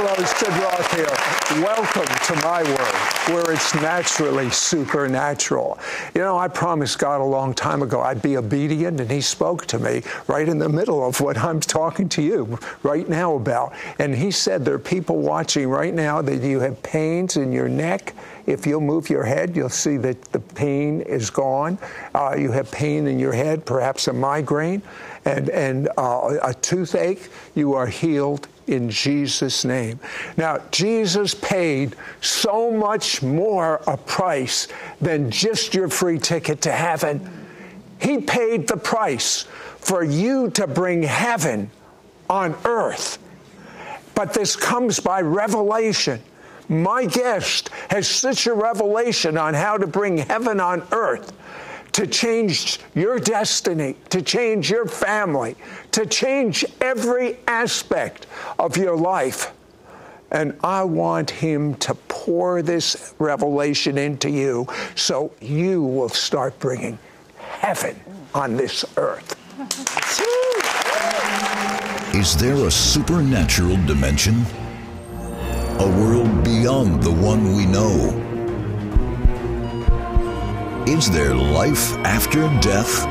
Hello, it's Sid Roth here. Welcome to my world, where it's naturally supernatural. You know, I promised God a long time ago I'd be obedient, and He spoke to me right in the middle of what I'm talking to you right now about. And He said there are people watching right now that you have pains in your neck. If you'll move your head, you'll see that the pain is gone. Uh, you have pain in your head, perhaps a migraine and, and uh, a toothache, you are healed in Jesus' name. Now, Jesus paid so much more a price than just your free ticket to heaven. He paid the price for you to bring heaven on earth. But this comes by revelation. My guest has such a revelation on how to bring heaven on earth to change your destiny, to change your family, to change every aspect of your life. And I want Him to pour this revelation into you so you will start bringing heaven on this earth. Is there a supernatural dimension? A world beyond the one we know? Is there life after death?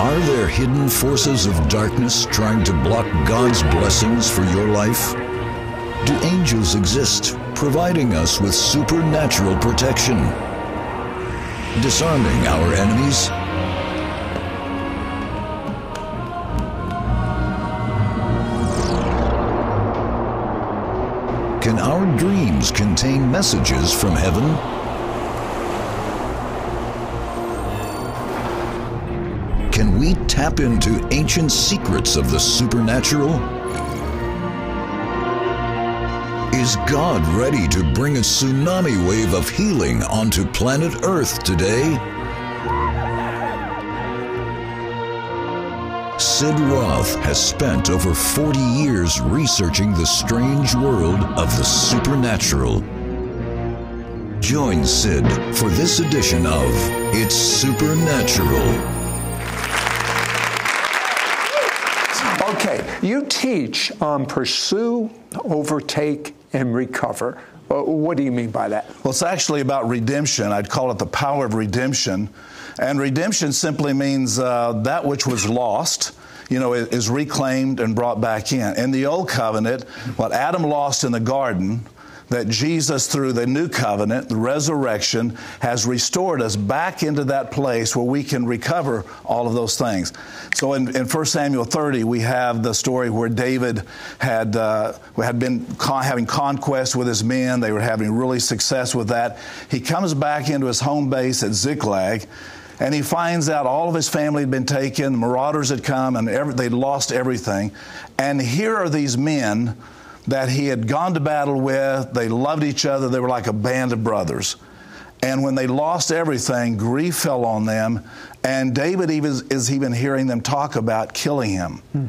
Are there hidden forces of darkness trying to block God's blessings for your life? Do angels exist, providing us with supernatural protection? Disarming our enemies? Can our dreams contain messages from heaven? Can we tap into ancient secrets of the supernatural? Is God ready to bring a tsunami wave of healing onto planet Earth today? Sid Roth has spent over 40 years researching the strange world of the supernatural. Join Sid for this edition of It's Supernatural. Okay, you teach on pursue, overtake, and recover. Uh, what do you mean by that? Well, it's actually about redemption. I'd call it the power of redemption. And redemption simply means uh, that which was lost you know, is reclaimed and brought back in. In the old covenant, what Adam lost in the garden, that Jesus, through the new covenant, the resurrection, has restored us back into that place where we can recover all of those things. So in, in 1 Samuel 30, we have the story where David had, uh, had been con- having conquest with his men. They were having really success with that. He comes back into his home base at Ziklag and he finds out all of his family had been taken, The marauders had come, and every, they'd lost everything. And here are these men that he had gone to battle with. They loved each other. They were like a band of brothers. And when they lost everything, grief fell on them. And David even, is even hearing them talk about killing him. Hmm.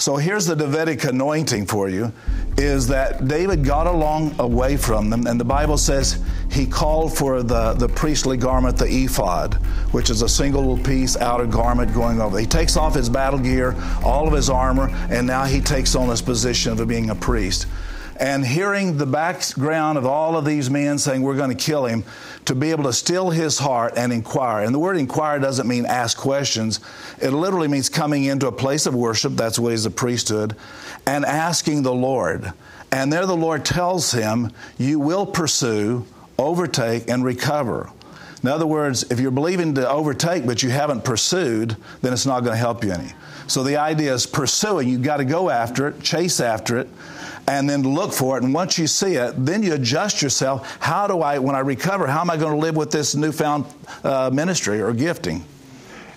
So here's the Davidic anointing for you is that David got along away from them, and the Bible says he called for the, the priestly garment, the ephod, which is a single piece outer garment going over. He takes off his battle gear, all of his armor, and now he takes on this position of being a priest and hearing the background of all of these men saying we're going to kill him, to be able to still his heart and inquire. And the word inquire doesn't mean ask questions, it literally means coming into a place of worship, that's what is the priesthood, and asking the Lord. And there the Lord tells him, You will pursue, overtake, and recover. In other words, if you're believing to overtake but you haven't pursued, then it's not going to help you any. So the idea is pursuing. You've got to go after it, chase after it, and then look for it. And once you see it, then you adjust yourself. How do I, when I recover, how am I going to live with this newfound uh, ministry or gifting?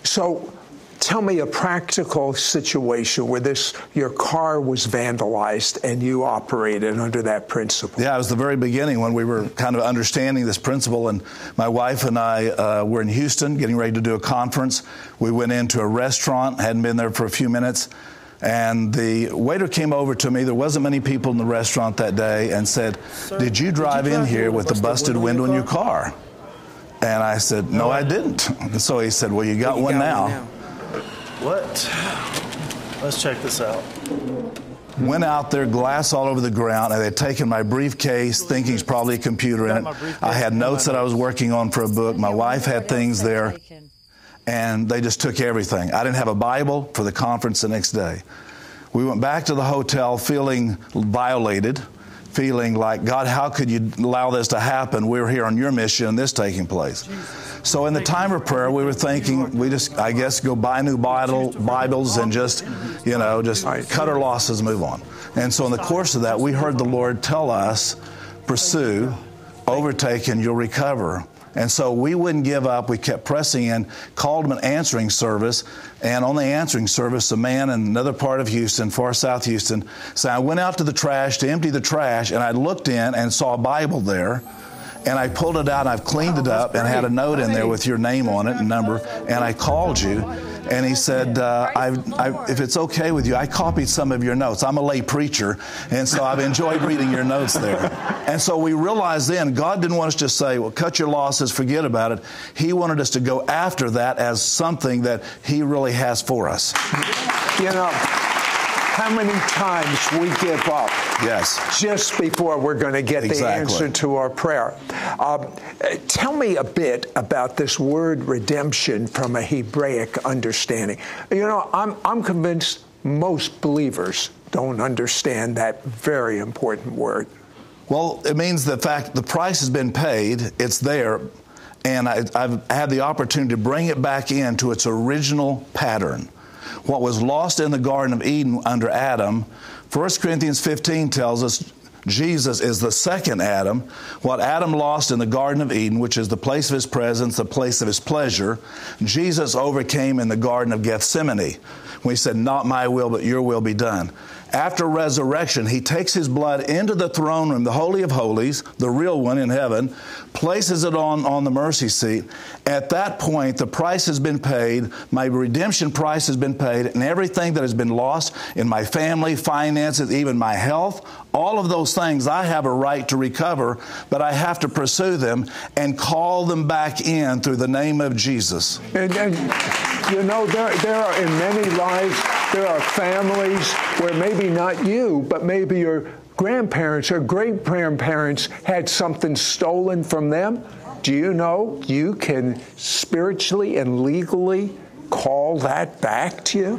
So, tell me a practical situation where this your car was vandalized and you operated under that principle. Yeah, it was the very beginning when we were kind of understanding this principle, and my wife and I uh, were in Houston getting ready to do a conference. We went into a restaurant, hadn't been there for a few minutes and the waiter came over to me. There wasn't many people in the restaurant that day and said, Sir, Did you drive, did you drive in here with a busted window in your car? And I said, No, I didn't. And so he said, Well, you got, you one, got now. one now. What? Let's check this out. Went out there, glass all over the ground, and they'd taken my briefcase, thinking it's probably a computer in it. I had notes that I was working on for a book. My wife had things there, and they just took everything. I didn't have a Bible for the conference the next day. We went back to the hotel feeling violated, feeling like, God, how could you allow this to happen? We're here on your mission and this taking place. So in the time of prayer, we were thinking we just, I guess, go buy new Bible, Bibles and just, you know, just cut our losses, move on. And so in the course of that, we heard the Lord tell us, pursue, overtake, and you'll recover. And so we wouldn't give up. We kept pressing in, called them an answering service. And on the answering service, a man in another part of Houston, far south Houston, said, I went out to the trash to empty the trash, and I looked in and saw a Bible there and I pulled it out and I've cleaned it up and had a note in there with your name on it and number. And I called you, and he said, uh, I, I, if it's okay with you, I copied some of your notes. I'm a lay preacher, and so I've enjoyed reading your notes there. And so we realized then God didn't want us to say, well, cut your losses, forget about it. He wanted us to go after that as something that He really has for us. You know, how many times we give up Yes. just before we're going to get the answer to our prayer. Um, uh, tell me a bit about this word redemption from a Hebraic understanding. You know, I'm, I'm convinced most believers don't understand that very important word. Well, it means the fact the price has been paid, it's there, and I, I've had the opportunity to bring it back into its original pattern. What was lost in the Garden of Eden under Adam, 1 Corinthians 15 tells us Jesus is the second Adam. What Adam lost in the Garden of Eden, which is the place of his presence, the place of his pleasure, Jesus overcame in the Garden of Gethsemane when he said, Not my will, but your will be done. After resurrection, he takes his blood into the throne room, the Holy of Holies, the real one in heaven, places it on, on the mercy seat. At that point, the price has been paid, my redemption price has been paid, and everything that has been lost in my family, finances, even my health, all of those things I have a right to recover, but I have to pursue them and call them back in through the name of Jesus. And, and you know, there, there are in many lives, there are families where maybe not you, but maybe your grandparents or great grandparents had something stolen from them. Do you know you can spiritually and legally call that back to you?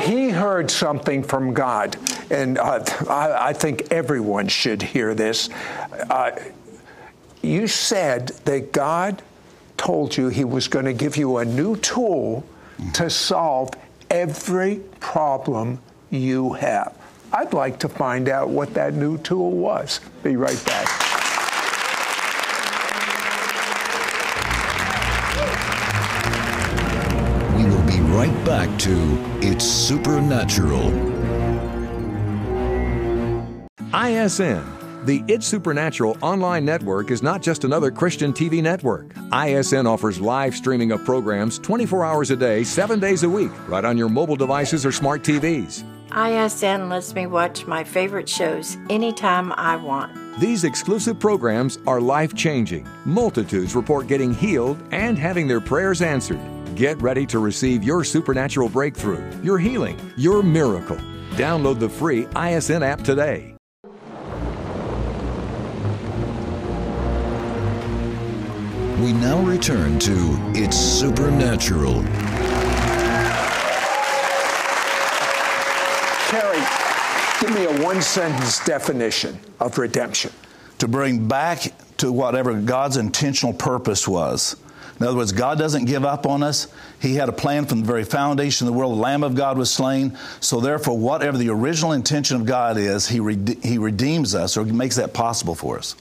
He heard something from God, and uh, I, I think everyone should hear this. Uh, you said that God told you He was going to give you a new tool to solve every problem you have. I'd like to find out what that new tool was. Be right back. We will be right back to It's Supernatural. ISN. The It's Supernatural online network is not just another Christian TV network. ISN offers live streaming of programs 24 hours a day, 7 days a week, right on your mobile devices or smart TVs. ISN lets me watch my favorite shows anytime I want. These exclusive programs are life changing. Multitudes report getting healed and having their prayers answered. Get ready to receive your supernatural breakthrough, your healing, your miracle. Download the free ISN app today. We now return to It's Supernatural. Terry, give me a one sentence definition of redemption. to bring back to whatever God's intentional purpose was. In other words, God doesn't give up on us. He had a plan from the very foundation of the world. The Lamb of God was slain. So, therefore, whatever the original intention of God is, He, rede- he redeems us or makes that possible for us.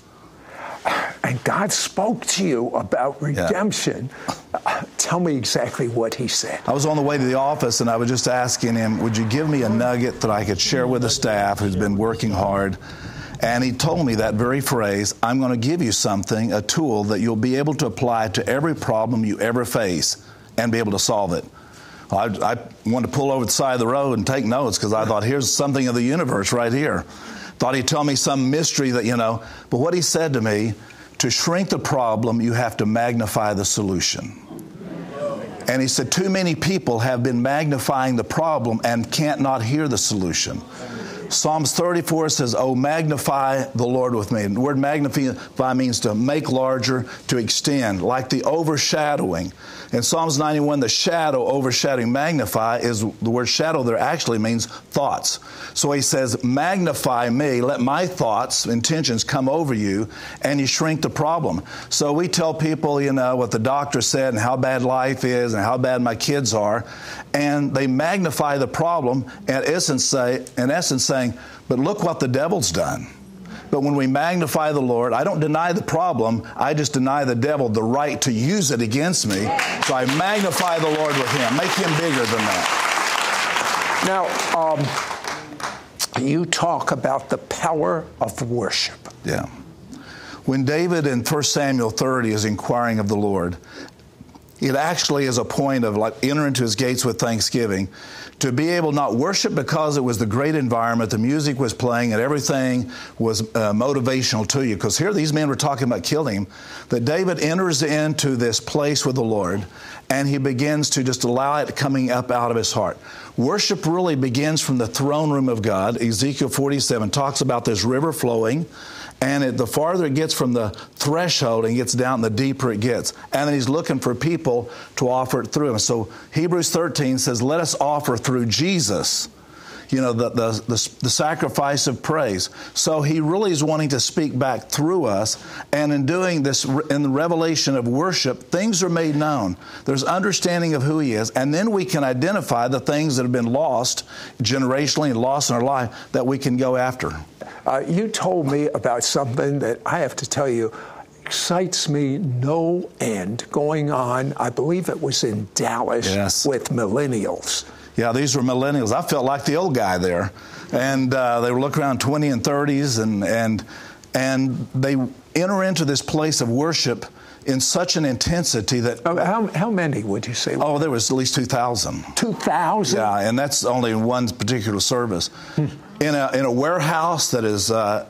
And God spoke to you about redemption. Uh, Tell me exactly what He said. I was on the way to the office and I was just asking him, Would you give me a nugget that I could share with the staff who's been working hard? And he told me that very phrase I'm going to give you something, a tool that you'll be able to apply to every problem you ever face and be able to solve it. I, I wanted to pull over the side of the road and take notes because I thought, here's something of the universe right here. Thought he'd tell me some mystery that, you know, but what he said to me to shrink the problem, you have to magnify the solution. And he said, Too many people have been magnifying the problem and can't not hear the solution. Psalms 34 says, Oh, magnify the Lord with me. And the word magnify means to make larger, to extend, like the overshadowing. In Psalms 91, the shadow overshadowing magnify is the word shadow there actually means thoughts. So he says, Magnify me, let my thoughts, intentions come over you, and you shrink the problem. So we tell people, you know, what the doctor said and how bad life is and how bad my kids are, and they magnify the problem, in essence, say, in essence saying, But look what the devil's done. But when we magnify the Lord, I don't deny the problem, I just deny the devil the right to use it against me. So I magnify the Lord with him, make him bigger than that. Now, um, you talk about the power of worship. Yeah. When David in 1 Samuel 30 is inquiring of the Lord, it actually is a point of like enter into his gates with thanksgiving to be able not worship because it was the great environment, the music was playing, and everything was uh, motivational to you. Because here these men were talking about killing him. That David enters into this place with the Lord, and he begins to just allow it coming up out of his heart. Worship really begins from the throne room of God. Ezekiel 47 talks about this river flowing. And it, the farther it gets from the threshold and gets down, the deeper it gets. And then he's looking for people to offer it through him. So Hebrews 13 says, Let us offer through Jesus, you know, the, the, the, the, sacrifice of praise. So he really is wanting to speak back through us. And in doing this, in the revelation of worship, things are made known. There's understanding of who he is. And then we can identify the things that have been lost generationally and lost in our life that we can go after. Uh, you told me about something that I have to tell you excites me no end going on. I believe it was in Dallas yes. with millennials. Yeah, these were millennials. I felt like the old guy there, and uh, they were looking around 20 and 30s, and and and they enter into this place of worship in such an intensity that. Oh, how, how many would you say? Oh, there was at least 2,000. 2,000? Yeah, and that's only in one particular service. Hmm. In, a, in a warehouse that is uh,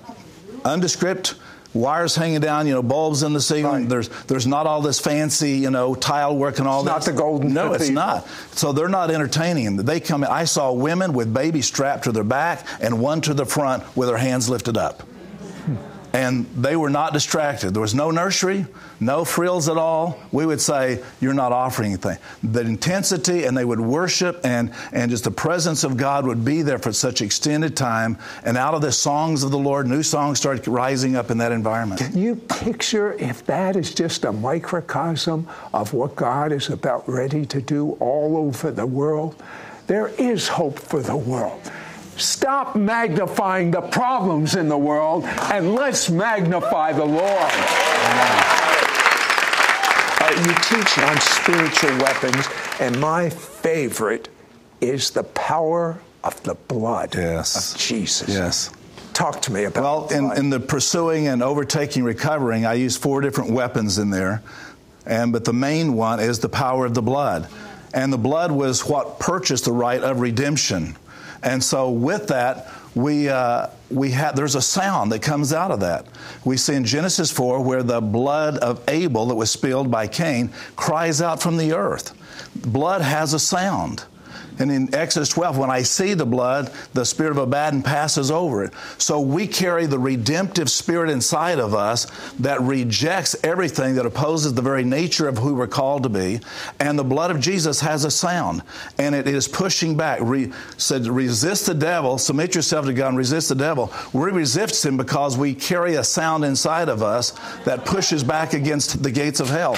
undescript, wires hanging down, you know, bulbs in the ceiling. Right. There's there's not all this fancy, you know, tile work and all that. Not the golden. No, it's not. So they're not entertaining. They come. In. I saw women with babies strapped to their back and one to the front with their hands lifted up and they were not distracted. There was no nursery, no frills at all. We would say, You're not offering anything. The intensity, and they would worship, and, and just the presence of God would be there for such extended time. And out of the songs of the Lord, new songs started rising up in that environment. Can you picture if that is just a microcosm of what God is about ready to do all over the world? There is hope for the world. Stop magnifying the problems in the world and let's magnify the Lord. Uh, you teach on spiritual weapons, and my favorite is the power of the blood yes. of Jesus. Yes. Talk to me about Well, in, in the pursuing and overtaking recovering, I use four different weapons in there. And but the main one is the power of the blood. And the blood was what purchased the right of redemption. And so with that, we, uh, we have, there's a sound that comes out of that. We see in Genesis 4 where the blood of Abel that was spilled by Cain cries out from the earth. Blood has a sound. And in Exodus 12, when I see the blood, the spirit of Abaddon passes over it. So we carry the redemptive spirit inside of us that rejects everything that opposes the very nature of who we're called to be. And the blood of Jesus has a sound, and it is pushing back. Re, said, resist the devil, submit yourself to God, and resist the devil. We resist him because we carry a sound inside of us that pushes back against the gates of hell.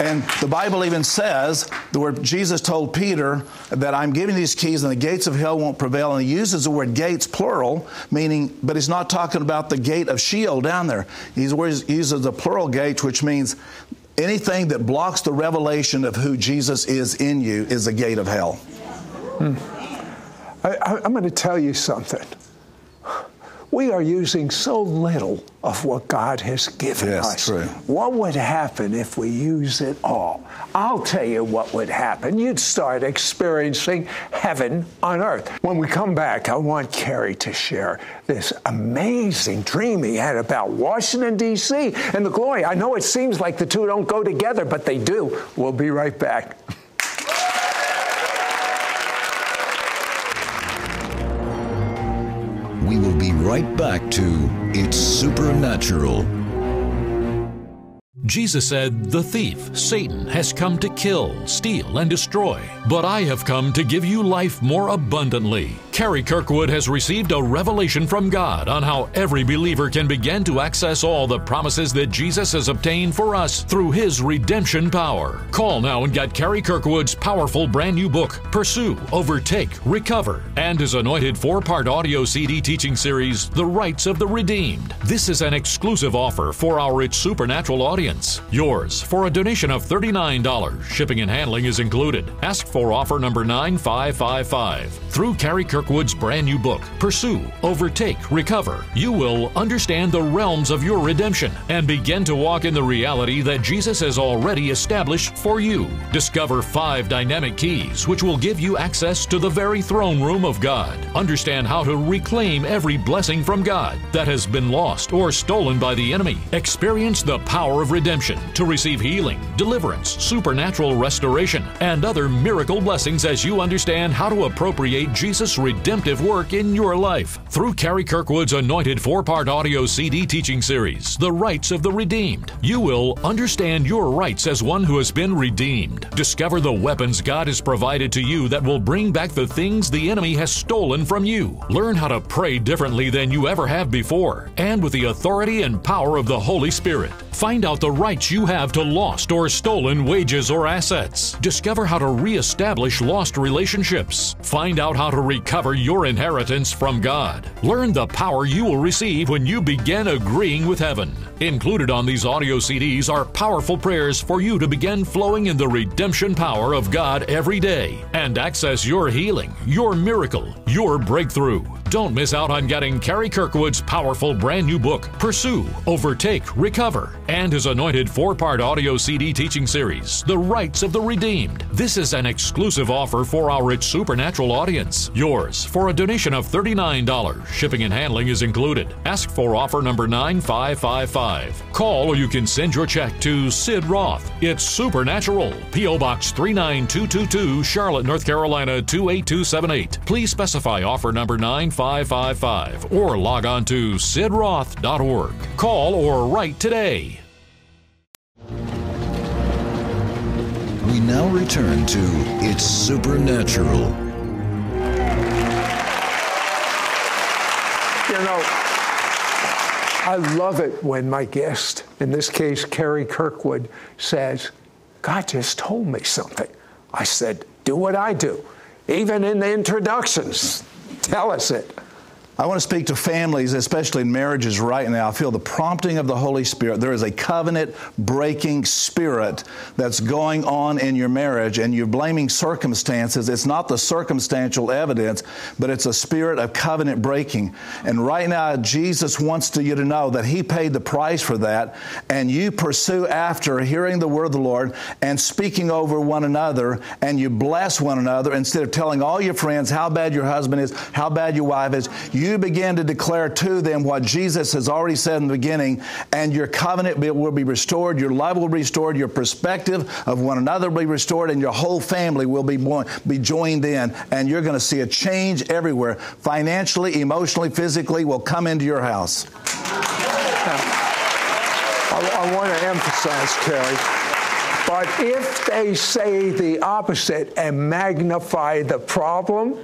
And the Bible even says, where Jesus told Peter that I'm giving these keys and the gates of hell won't prevail. And he uses the word gates, plural, meaning, but he's not talking about the gate of Sheol down there. He uses the plural gate, which means anything that blocks the revelation of who Jesus is in you is a gate of hell. Hmm. I, I'm going to tell you something we are using so little of what God has given yes, us. True. What would happen if we use it all? I'll tell you what would happen. You'd start experiencing heaven on earth. When we come back, I want Kerry to share this amazing dream he had about Washington, D.C. and the glory. I know it seems like the two don't go together, but they do. We'll be right back. right back to It's Supernatural. Jesus said, The thief, Satan, has come to kill, steal, and destroy, but I have come to give you life more abundantly. Kerry Kirkwood has received a revelation from God on how every believer can begin to access all the promises that Jesus has obtained for us through his redemption power. Call now and get Kerry Kirkwood's powerful brand new book, Pursue, Overtake, Recover, and his anointed four part audio CD teaching series, The Rights of the Redeemed. This is an exclusive offer for our rich Supernatural audience. Yours for a donation of $39. Shipping and handling is included. Ask for offer number 9555. Through Kerry Kirkwood Kirkwood's brand new book, Pursue, Overtake, Recover, you will understand the realms of your redemption and begin to walk in the reality that Jesus has already established for you. Discover five dynamic keys which will give you access to the very throne room of God. Understand how to reclaim every blessing from God that has been lost or stolen by the enemy. Experience the power of redemption to receive healing, deliverance, supernatural restoration, and other miracle blessings as you understand how to appropriate Jesus' redemptive work in your life through Kerry Kirkwood's anointed four part audio CD teaching series, The Rights of the Redeemed. You will understand your rights as one who has been redeemed. Discover the weapons God has provided to you that will bring back the things the enemy has stolen from you. Learn how to pray differently than you ever have before, and with the authority and power of the Holy Spirit. Find out the rights you have to lost or stolen wages or assets. Discover how to reestablish lost relationships. Find out how to recover recover your inheritance from God. Learn the power you will receive when you begin agreeing with heaven. Included on these audio CDs are powerful prayers for you to begin flowing in the redemption power of God every day and access your healing, your miracle, your breakthrough. Don't miss out on getting Kerry Kirkwood's powerful brand new book, Pursue, Overtake, Recover, and his anointed four part audio CD teaching series, The Rights of the Redeemed. This is an exclusive offer for our rich supernatural audience. Yours for a donation of $39. Shipping and handling is included. Ask for offer number 9555. Call or you can send your check to Sid Roth. It's Supernatural, P.O. Box 39222, Charlotte, North Carolina 28278. Please specify offer number 9555. 555 or log on to sidroth.org. Call or write today. We now return to It's Supernatural. You know, I love it when my guest, in this case, Kerry Kirkwood, says, God just told me something. I said, do what I do. Even in the introductions, Tell us it. I want to speak to families, especially in marriages right now. I feel the prompting of the Holy Spirit. There is a covenant breaking spirit that's going on in your marriage, and you're blaming circumstances. It's not the circumstantial evidence, but it's a spirit of covenant breaking. And right now, Jesus wants to, you to know that He paid the price for that, and you pursue after hearing the word of the Lord and speaking over one another, and you bless one another instead of telling all your friends how bad your husband is, how bad your wife is. You you begin to declare to them what Jesus has already said in the beginning, and your covenant will be restored, your love will be restored, your perspective of one another will be restored, and your whole family will be, be joined in. And you're going to see a change everywhere. Financially, emotionally, physically, will come into your house. I, I want to emphasize, Terry. But if they say the opposite and magnify the problem,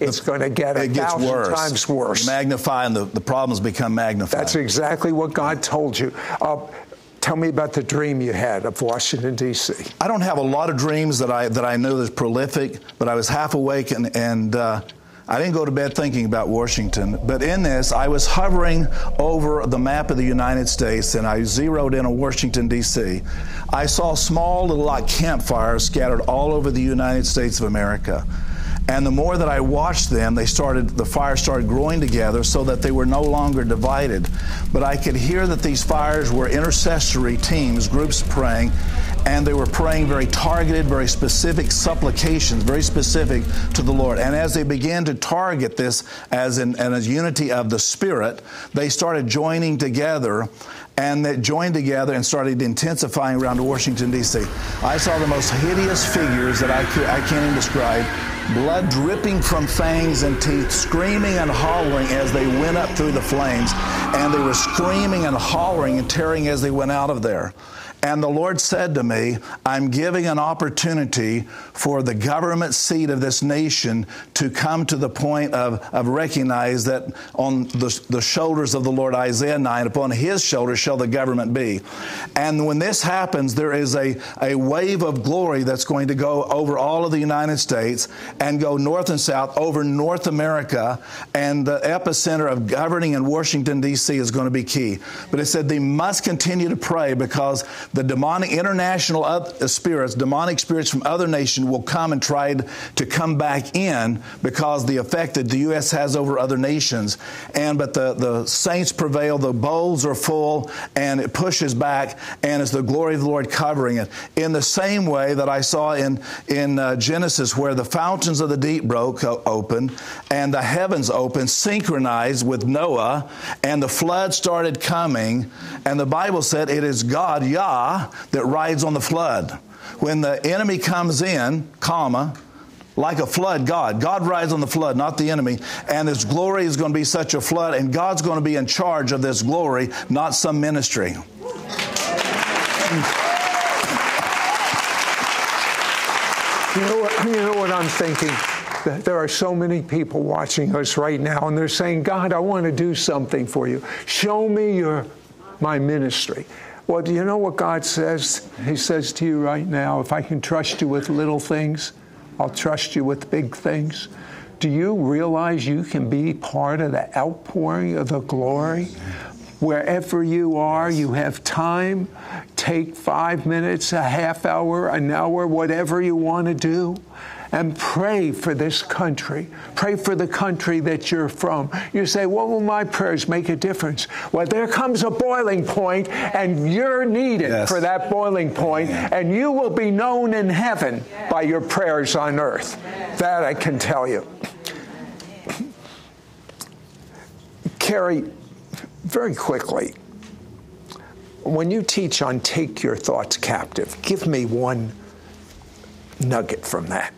it's going to get a thousand worse. times worse. Magnify, and the, the problems become magnified. That's exactly what God told you. Uh, tell me about the dream you had of Washington D.C. I don't have a lot of dreams that I that I know that's prolific, but I was half awake and and. Uh, I didn't go to bed thinking about Washington, but in this, I was hovering over the map of the United States and I zeroed in on Washington, D.C. I saw small little like campfires scattered all over the United States of America. And the more that I watched them, they started, the fires started growing together so that they were no longer divided. But I could hear that these fires were intercessory teams, groups praying, and they were praying very targeted, very specific supplications, very specific to the Lord. And as they began to target this as in, as unity of the Spirit, they started joining together and that joined together and started intensifying around Washington, D.C. I saw the most hideous figures that I, could, I can't even describe blood dripping from fangs and teeth, screaming and hollering as they went up through the flames. And they were screaming and hollering and tearing as they went out of there. And the Lord said to me, I'm giving an opportunity for the government seat of this nation to come to the point of, of recognize that on the, the shoulders of the Lord, Isaiah 9, upon his shoulders shall the government be. And when this happens, there is a, a wave of glory that's going to go over all of the United States and go north and south over North America. And the epicenter of governing in Washington, D.C. is going to be key. But it said they must continue to pray because the demonic international uh, spirits, demonic spirits from other nations will come and try to come back in because the effect that the U.S. has over other nations. And but the, the saints prevail, the bowls are full, and it pushes back, and it's the glory of the Lord covering it. In the same way that I saw in in uh, Genesis, where the fountains of the deep broke uh, open, and the heavens opened, synchronized with Noah, and the flood started coming, and the Bible said it is God Yah that rides on the flood. When the enemy comes in, comma, like a flood, God. God rides on the flood, not the enemy. And His glory is going to be such a flood, and God's going to be in charge of this glory, not some ministry. You know what, you know what I'm thinking? There are so many people watching us right now, and they're saying, God, I want to do something for you. Show me your my ministry. Well, do you know what God says? He says to you right now, if I can trust you with little things, I'll trust you with big things. Do you realize you can be part of the outpouring of the glory? Wherever you are, you have time. Take five minutes, a half hour, an hour, whatever you want to do and pray for this country. Pray for the country that you're from. You say, What will my prayers make a difference? Well, there comes a boiling point, and you're needed yes. for that boiling point, and you will be known in heaven by your prayers on earth. That I can tell you. Kerry, very quickly, when you teach on take your thoughts captive, give me one nugget from that.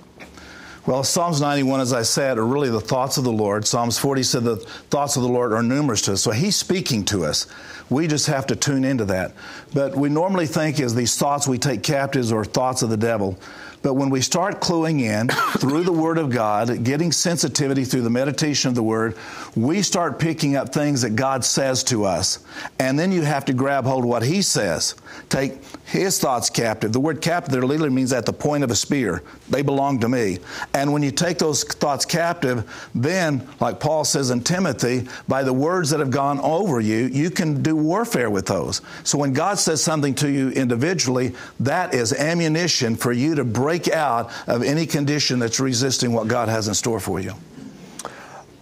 Well, Psalms 91, as I said, are really the thoughts of the Lord. Psalms 40 said the thoughts of the Lord are numerous to us. So He's speaking to us. We just have to tune into that. But we normally think as these thoughts we take captives or thoughts of the devil. But when we start cluing in through the Word of God, getting sensitivity through the meditation of the Word, we start picking up things that God says to us. And then you have to grab hold of what He says. Take His thoughts captive. The word captive there literally means at the point of a spear. They belong to me. And when you take those thoughts captive, then, like Paul says in Timothy, by the words that have gone over you, you can do warfare with those. So when God says something to you individually, that is ammunition for you to break out of any condition that's resisting what God has in store for you.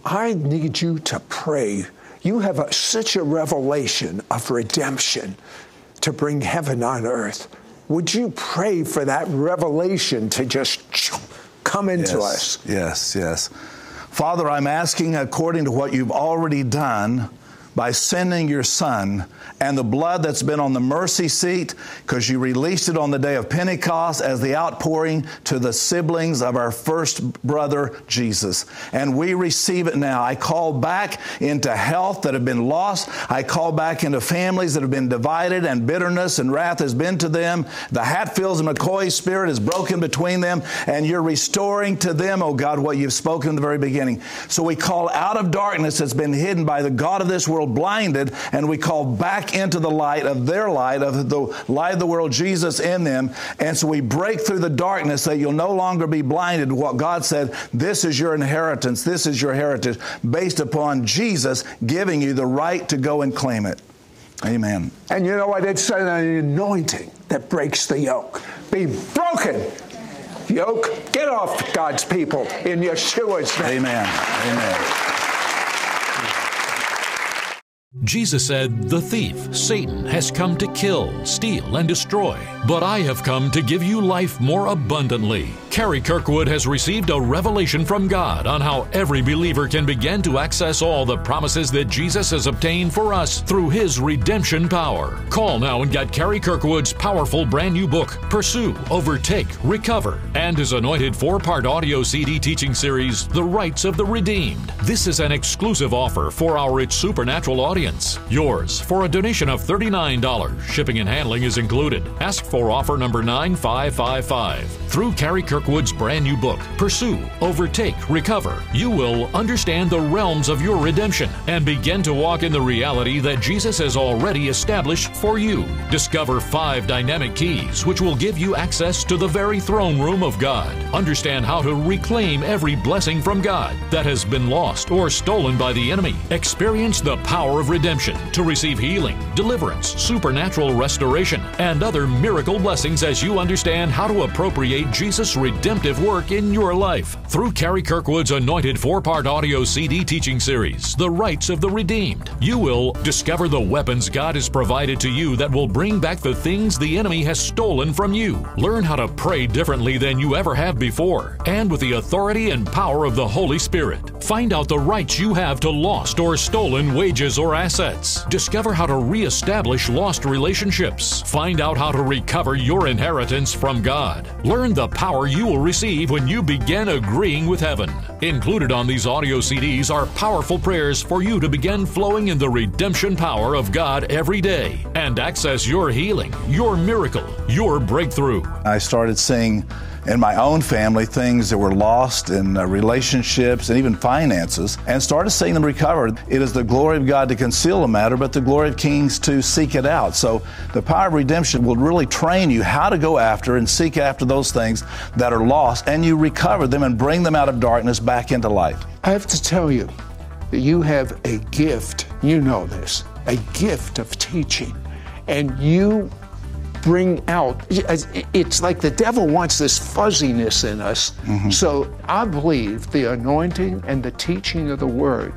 I need you to pray. You have a, such a revelation of redemption to bring heaven on earth. Would you pray for that revelation to just come into yes, us? Yes, yes. Father, I'm asking according to what you've already done by sending your son and the blood that's been on the mercy seat because you released it on the day of Pentecost as the outpouring to the siblings of our first brother, Jesus. And we receive it now. I call back into health that have been lost. I call back into families that have been divided and bitterness and wrath has been to them. The Hatfields and McCoy spirit is broken between them and you're restoring to them, oh God, what you've spoken in the very beginning. So we call out of darkness that's been hidden by the God of this world blinded and we call back into the light of their light, of the light of the world, Jesus in them. And so we break through the darkness that you'll no longer be blinded to what God said. This is your inheritance. This is your heritage based upon Jesus giving you the right to go and claim it. Amen. And you know what? It's an anointing that breaks the yoke. Be broken. Yoke, get off God's people in Yeshua's name. Amen. Amen. Jesus said, The thief, Satan, has come to kill, steal, and destroy, but I have come to give you life more abundantly. Kerry Kirkwood has received a revelation from God on how every believer can begin to access all the promises that Jesus has obtained for us through his redemption power. Call now and get Kerry Kirkwood's powerful brand new book, Pursue, Overtake, Recover, and his anointed four part audio CD teaching series, The Rights of the Redeemed. This is an exclusive offer for our rich Supernatural audience. Yours for a donation of $39. Shipping and handling is included. Ask for offer number 9555. Through Kerry Kirkwood's brand new book, Pursue, Overtake, Recover, you will understand the realms of your redemption and begin to walk in the reality that Jesus has already established for you. Discover five dynamic keys which will give you access to the very throne room of God. Understand how to reclaim every blessing from God that has been lost or stolen by the enemy. Experience the power of redemption to receive healing, deliverance, supernatural restoration, and other miracle blessings as you understand how to appropriate Jesus' redemptive work in your life. Through Kerry Kirkwood's anointed four part audio CD teaching series, The Rights of the Redeemed, you will discover the weapons God has provided to you that will bring back the things the enemy has stolen from you. Learn how to pray differently than you ever have before, and with the authority and power of the Holy Spirit. Find out the rights you have to lost or stolen wages or assets. Discover how to reestablish lost relationships. Find out how to recover your inheritance from God. Learn the power you will receive when you begin agreeing with heaven. Included on these audio CDs are powerful prayers for you to begin flowing in the redemption power of God every day and access your healing, your miracle, your breakthrough. I started seeing in my own family things that were lost in uh, relationships and even finances and started seeing them recovered. It is the glory of God to conceal a matter, but the glory of kings to seek it out. So the power of redemption will really train you how to go after and seek after those things that are lost and you recover them and bring them out of darkness back into light. I have to tell you that you have a gift, you know this, a gift of teaching. And you bring out, it's like the devil wants this fuzziness in us. Mm-hmm. So I believe the anointing and the teaching of the word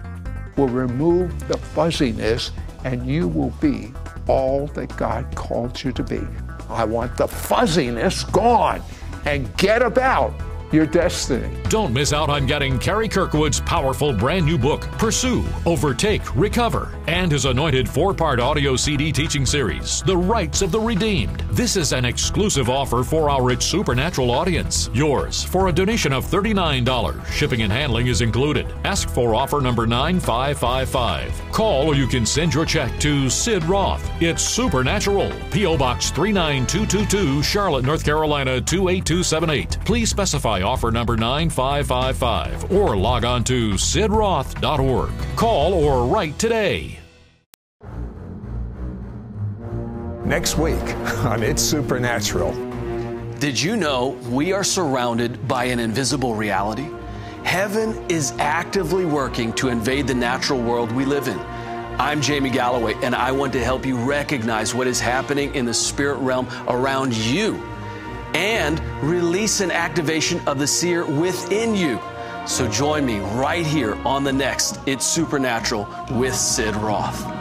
will remove the fuzziness and you will be all that God called you to be. I want the fuzziness gone and get about your destiny. Don't miss out on getting Kerry Kirkwood's powerful brand new book, Pursue, Overtake, Recover, and his anointed four part audio CD teaching series, The Rights of the Redeemed. This is an exclusive offer for our rich Supernatural audience. Yours for a donation of $39. Shipping and handling is included. Ask for offer number 9555. Call or you can send your check to Sid Roth. It's Supernatural. P.O. Box 39222, Charlotte, North Carolina 28278. Please specify offer number 9555 or log on to sidroth.org. Call or write today. Next week on It's Supernatural. Did you know we are surrounded by an invisible reality? Heaven is actively working to invade the natural world we live in. I'm Jamie Galloway, and I want to help you recognize what is happening in the spirit realm around you and release an activation of the seer within you. So join me right here on the next It's Supernatural with Sid Roth.